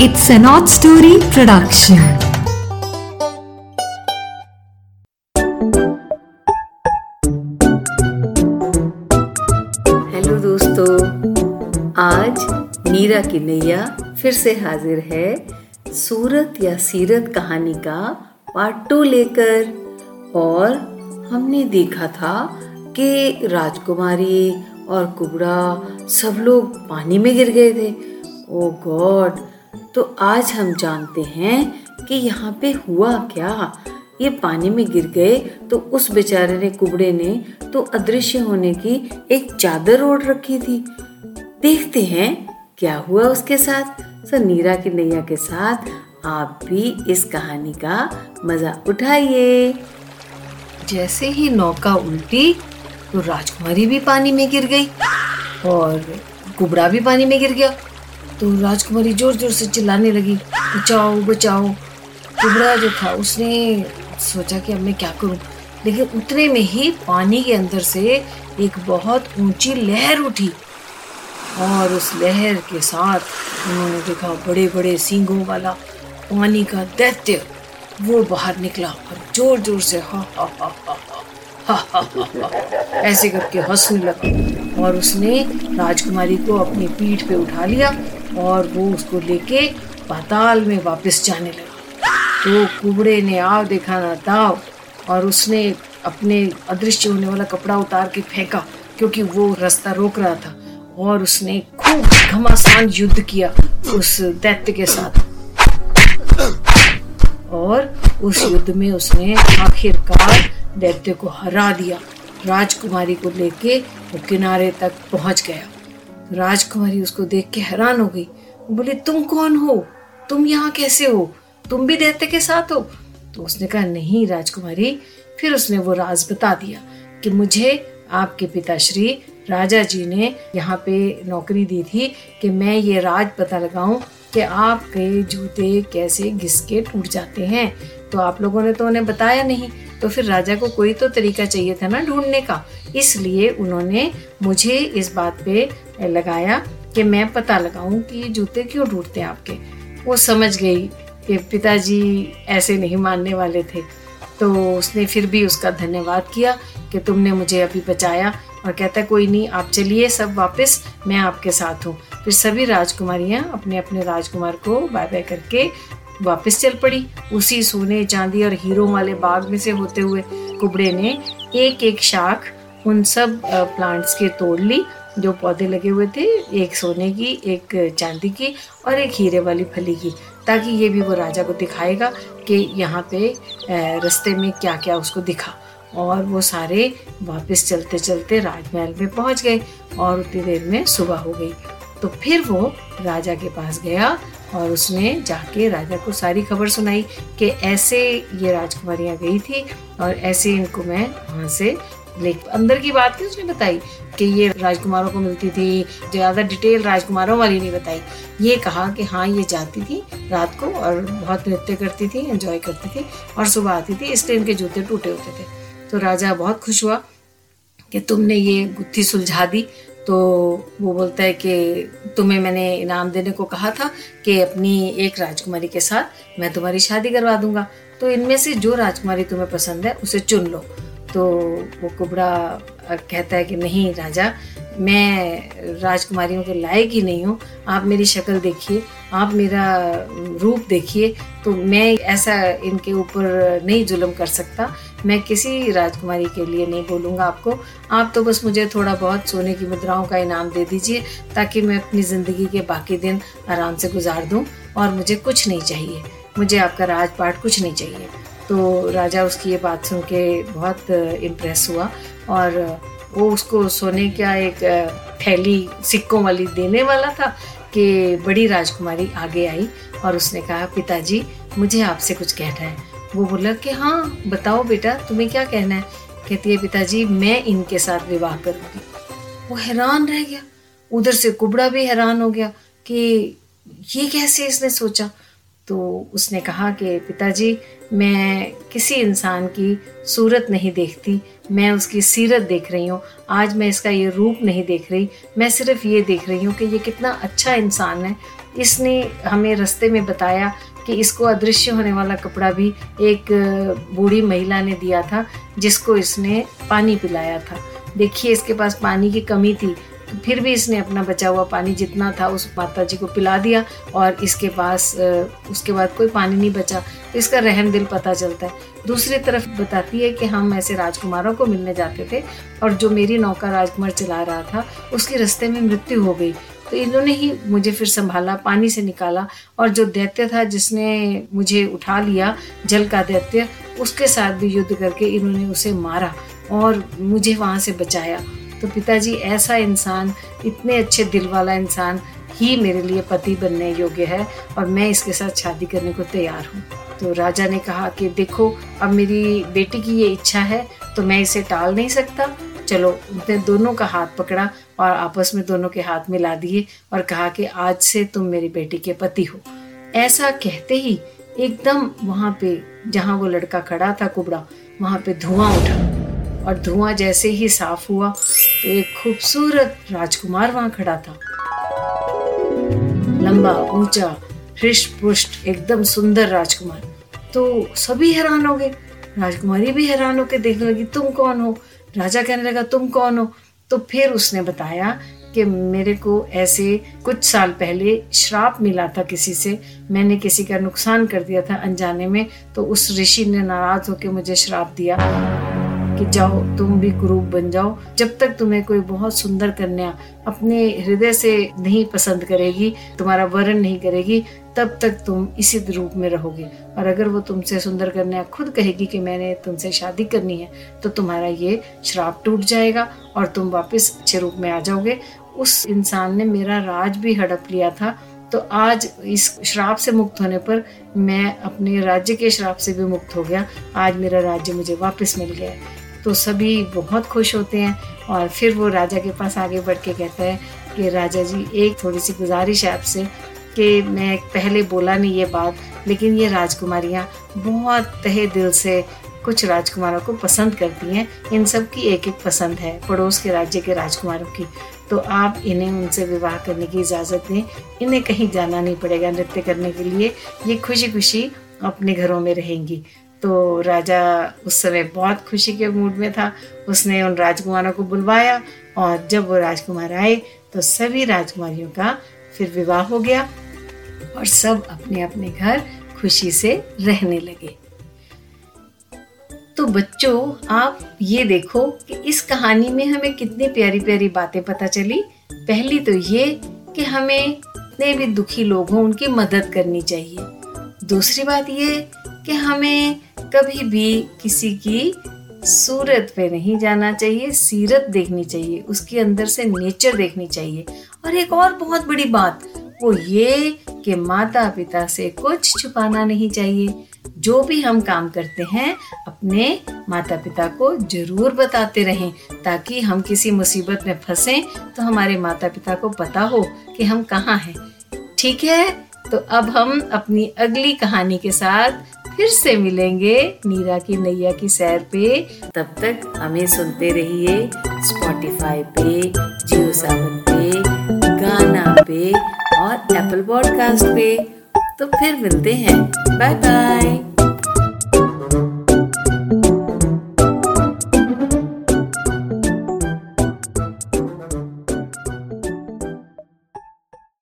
It's an odd story production. Hello दोस्तों, आज मीरा की नैया फिर से हाजिर है सूरत या सीरत कहानी का पार्ट टू लेकर और हमने देखा था कि राजकुमारी और कुबड़ा सब लोग पानी में गिर गए थे ओ गॉड तो आज हम जानते हैं कि यहाँ पे हुआ क्या। ये पानी में गिर गए तो उस बेचारे ने, कुबड़े ने तो अदृश्य होने की एक चादर ओढ़ रखी थी। देखते हैं क्या हुआ उसके साथ। सो नीरा की नैया के साथ आप भी इस कहानी का मज़ा उठाइए। जैसे ही नौका उल्टी तो राजकुमारी भी पानी में गिर गई और कुबड़ा भी पानी में गिर गया। तो राजकुमारी ज़ोर ज़ोर से चिल्लाने लगी बचाओ बचाओ। कुबड़ा जो था, उसने सोचा कि अब मैं क्या करूँ। लेकिन उतने में ही पानी के अंदर से एक बहुत ऊँची लहर उठी। और उस लहर के साथ उन्होंने देखा बड़े बड़े सींगों वाला पानी का दैत्य, वो बाहर निकला और ज़ोर ज़ोर से हा हा हा हा हा हा हा, ऐसे करके हंसने लगा। और उसने राजकुमारी को अपनी पीठ पे उठा लिया और वो उसको लेके पाताल में वापस जाने लगा। तो कुबड़े ने आव देखा ना ताव और उसने अपने अदृश्य होने वाला कपड़ा उतार के फेंका, क्योंकि वो रास्ता रोक रहा था और उसने खूब घमासान युद्ध किया उस दैत्य के साथ। और उस युद्ध में उसने आखिरकार दैत्य को हरा दिया। राजकुमारी को लेके वो किनारे तक पहुँच गया। राजकुमारी उसको देख के हैरान हो गई। बोले, तुम कौन हो? तुम यहाँ कैसे हो? तुम भी दैत्य के साथ हो? तो उसने कहा, नहीं राजकुमारी। फिर उसने वो राज बता दिया कि मुझे आपके पिताश्री राजा जी ने यहाँ पे नौकरी दी थी कि मैं ये राज पता लगाऊँ कि आपके जूते कैसे घिस के टूट जाते हैं। तो आप लोगों ने तो उन्हें बताया नहीं। तो फिर राजा को कोई तो तरीका चाहिए था ना ढूँढने का। इसलिए उन्होंने मुझे इस बात पे लगाया कि मैं पता लगाऊँ कि जूते क्यों ढूंढते हैं आपके। वो समझ गई कि पिताजी ऐसे नहीं मानने वाले थे। तो उसने फिर भी उसका धन्यवाद किया कि तुमने मुझे अभी बचाया और कहता कोई नहीं, आप चलिए सब वापस, मैं आपके साथ हूँ। फिर सभी राजकुमारियाँ अपने अपने राजकुमार को बाय बाय करके वापस चल पड़ी। उसी सोने चांदी और हीरो वाले बाग में से होते हुए कुबड़े ने एक एक शाख उन सब प्लांट्स के तोड़ ली, जो पौधे लगे हुए थे, एक सोने की, एक चांदी की और एक हीरे वाली फली की, ताकि ये भी वो राजा को दिखाएगा कि यहाँ पे रास्ते में क्या क्या उसको दिखा। और वो सारे वापस चलते चलते राजमहल में पहुँच गए और उतनी देर में सुबह हो गई। तो फिर वो राजा के पास गया और उसने जाके राजा को सारी खबर सुनाई कि ऐसे ये राजकुमारियाँ गई थी और ऐसे इनको मैं वहाँ से ले अंदर की बात थी उसने बताई कि ये राजकुमारों को मिलती थी, ज़्यादा डिटेल राजकुमारों वाली नहीं बताई। ये कहा कि हाँ ये जाती थी रात को और बहुत नृत्य करती थी एंजॉय करती थी और सुबह आती थी इसलिए इनके जूते टूटे होते थे। तो राजा बहुत खुश हुआ कि तुमने ये गुत्थी सुलझा दी तो वो बोलता है कि तुम्हें मैंने इनाम देने को कहा था कि अपनी एक राजकुमारी के साथ मैं तुम्हारी शादी करवा दूँगा। तो इनमें से जो राजकुमारी तुम्हें पसंद है, उसे चुन लो। तो वो कुबड़ा कहता है कि नहीं राजा, मैं राजकुमारियों के लायक ही नहीं हूँ। आप मेरी शक्ल देखिए, आप मेरा रूप देखिए तो मैं ऐसा इनके ऊपर नहीं जुल्म कर सकता। मैं किसी राजकुमारी के लिए नहीं बोलूँगा आपको। आप तो बस मुझे थोड़ा बहुत सोने की मुद्राओं का इनाम दे दीजिए, ताकि मैं अपनी ज़िंदगी के बाकी दिन आराम से गुजार दूँ, और मुझे कुछ नहीं चाहिए। मुझे आपका राजपाट कुछ नहीं चाहिए। तो राजा उसकी ये बात सुन के बहुत इम्प्रेस हुआ, और वो उसको सोने का एक थैली सिक्कों वाली देने वाला था कि बड़ी राजकुमारी आगे आई, और उसने कहा, पिताजी, मुझे आपसे कुछ कहना है। वो बोला कि हाँ बताओ बेटा, तुम्हें क्या कहना है? कहती है पिताजी, मैं इनके साथ विवाह करूँगी। वो हैरान रह गया। उधर से कुबड़ा भी हैरान हो गया कि ये कैसे इसने सोचा? तो उसने कहा कि, पिताजी, मैं किसी इंसान की सूरत नहीं देखती। मैं उसकी सीरत देख रही हूँ। आज मैं इसका ये रूप नहीं देख रही। मैं सिर्फ़ ये देख रही हूँ कि ये कितना अच्छा इंसान है। इसने हमें रास्ते में बताया कि इसको अदृश्य होने वाला कपड़ा भी एक बूढ़ी महिला ने दिया था, जिसको इसने पानी पिलाया था। देखिए, इसके पास पानी की कमी थी तो फिर भी इसने अपना बचा हुआ पानी जितना था उस माता जी को पिला दिया और इसके पास उसके बाद कोई पानी नहीं बचा। तो इसका रहम दिल पता चलता है। दूसरी तरफ़ बताती है कि हम ऐसे राजकुमारों को मिलने जाते थे और जो मेरी नौका राजकुमार चला रहा था, उसके रास्ते में मृत्यु हो गई। तो इन्होंने ही मुझे फिर संभाला, पानी से निकाला और जो दैत्य था जिसने मुझे उठा लिया, जल का दैत्य, उसके साथ भी युद्ध करके इन्होंने उसे मारा और मुझे वहाँ से बचाया। तो पिताजी, ऐसा इंसान, इतने अच्छे दिल वाला इंसान ही मेरे लिए पति बनने योग्य है और मैं इसके साथ शादी करने को तैयार हूँ। तो राजा ने कहा कि देखो, अब मेरी बेटी की ये इच्छा है तो मैं इसे टाल नहीं सकता। चलो, उसने दोनों का हाथ पकड़ा और आपस में दोनों के हाथ मिला दिए और कहा कि आज से तुम मेरी बेटी के पति हो। ऐसा कहते ही एकदम वहाँ पे जहाँ वो लड़का खड़ा था कुबड़ा, वहाँ पे धुआँ उठा और धुआँ जैसे ही साफ़ हुआ तो एक खूबसूरत राजकुमार वहाँ खड़ा था। लंबा, ऊँचा हृष्ट पुष्ट एकदम सुंदर राजकुमार। तो सभी हैरान हो गए। राजकुमारी भी हैरान होकर देखने लगी, तुम कौन हो? राजा कहने लगा, तुम कौन हो? तो फिर उसने बताया कि मेरे को ऐसे कुछ साल पहले श्राप मिला था किसी से। मैंने किसी का नुकसान कर दिया था अनजाने में तो उस ऋषि ने नाराज़ होकर मुझे श्राप दिया। कि जाओ, तुम भी कुरूप बन जाओ। जब तक तुम्हें कोई बहुत सुंदर कन्या अपने हृदय से नहीं पसंद करेगी, तुम्हारा वर्ण नहीं करेगी, तब तक तुम इसी रूप में रहोगे। और अगर वो तुमसे सुंदर कन्या खुद कहेगी कि मैंने तुमसे शादी करनी है तो तुम्हारा ये श्राप टूट जाएगा और तुम वापस अच्छे रूप में आ जाओगे। उस इंसान ने मेरा राज भी हड़प लिया था। तो आज इस श्राप से मुक्त होने पर मैं अपने राज्य के श्राप से भी मुक्त हो गया। आज मेरा राज्य मुझे वापस मिल गया तो सभी बहुत खुश होते हैं और फिर वो राजा के पास आगे बढ़ के कहता है कि राजा जी, एक थोड़ी सी गुजारिश है आपसे कि मैं पहले बोला नहीं ये बात, लेकिन ये राजकुमारियाँ बहुत तहे दिल से कुछ राजकुमारों को पसंद करती हैं। इन सब की एक एक पसंद है, पड़ोस के राज्य के राजकुमारों की। तो आप इन्हें उनसे विवाह करने की इजाज़त दें। इन्हें कहीं जाना नहीं पड़ेगा नृत्य करने के लिए। ये खुशी खुशी अपने घरों में रहेंगी। तो राजा उस समय बहुत खुशी के मूड में था। उसने उन राजकुमारों को बुलवाया और जब वो राजकुमार आए तो सभी राजकुमारियों का फिर विवाह हो गया और सब अपने अपने घर खुशी से रहने लगे। तो बच्चों, आप ये देखो कि इस कहानी में हमें कितनी प्यारी प्यारी बातें पता चली। पहली तो ये कि हमें जितने भी दुखी लोग हों उनकी मदद करनी चाहिए। दूसरी बात ये कि हमें कभी भी किसी की सूरत पे नहीं जाना चाहिए, सीरत देखनी चाहिए, उसके अंदर से नेचर देखनी चाहिए। और एक और बहुत बड़ी बात, वो ये कि माता पिता से कुछ छुपाना नहीं चाहिए। जो भी हम काम करते हैं, अपने माता पिता को ज़रूर बताते रहें, ताकि हम किसी मुसीबत में फंसे तो हमारे माता पिता को पता हो कि हम कहाँ हैं। ठीक है? तो अब हम अपनी अगली कहानी के साथ फिर से मिलेंगे नीरा की नैया की सैर पे। तब तक हमें सुनते रहिए स्पॉटिफाई पे जियो सावन पे गाना पे और एप्पल पॉडकास्ट पे। तो फिर मिलते हैं। Bye bye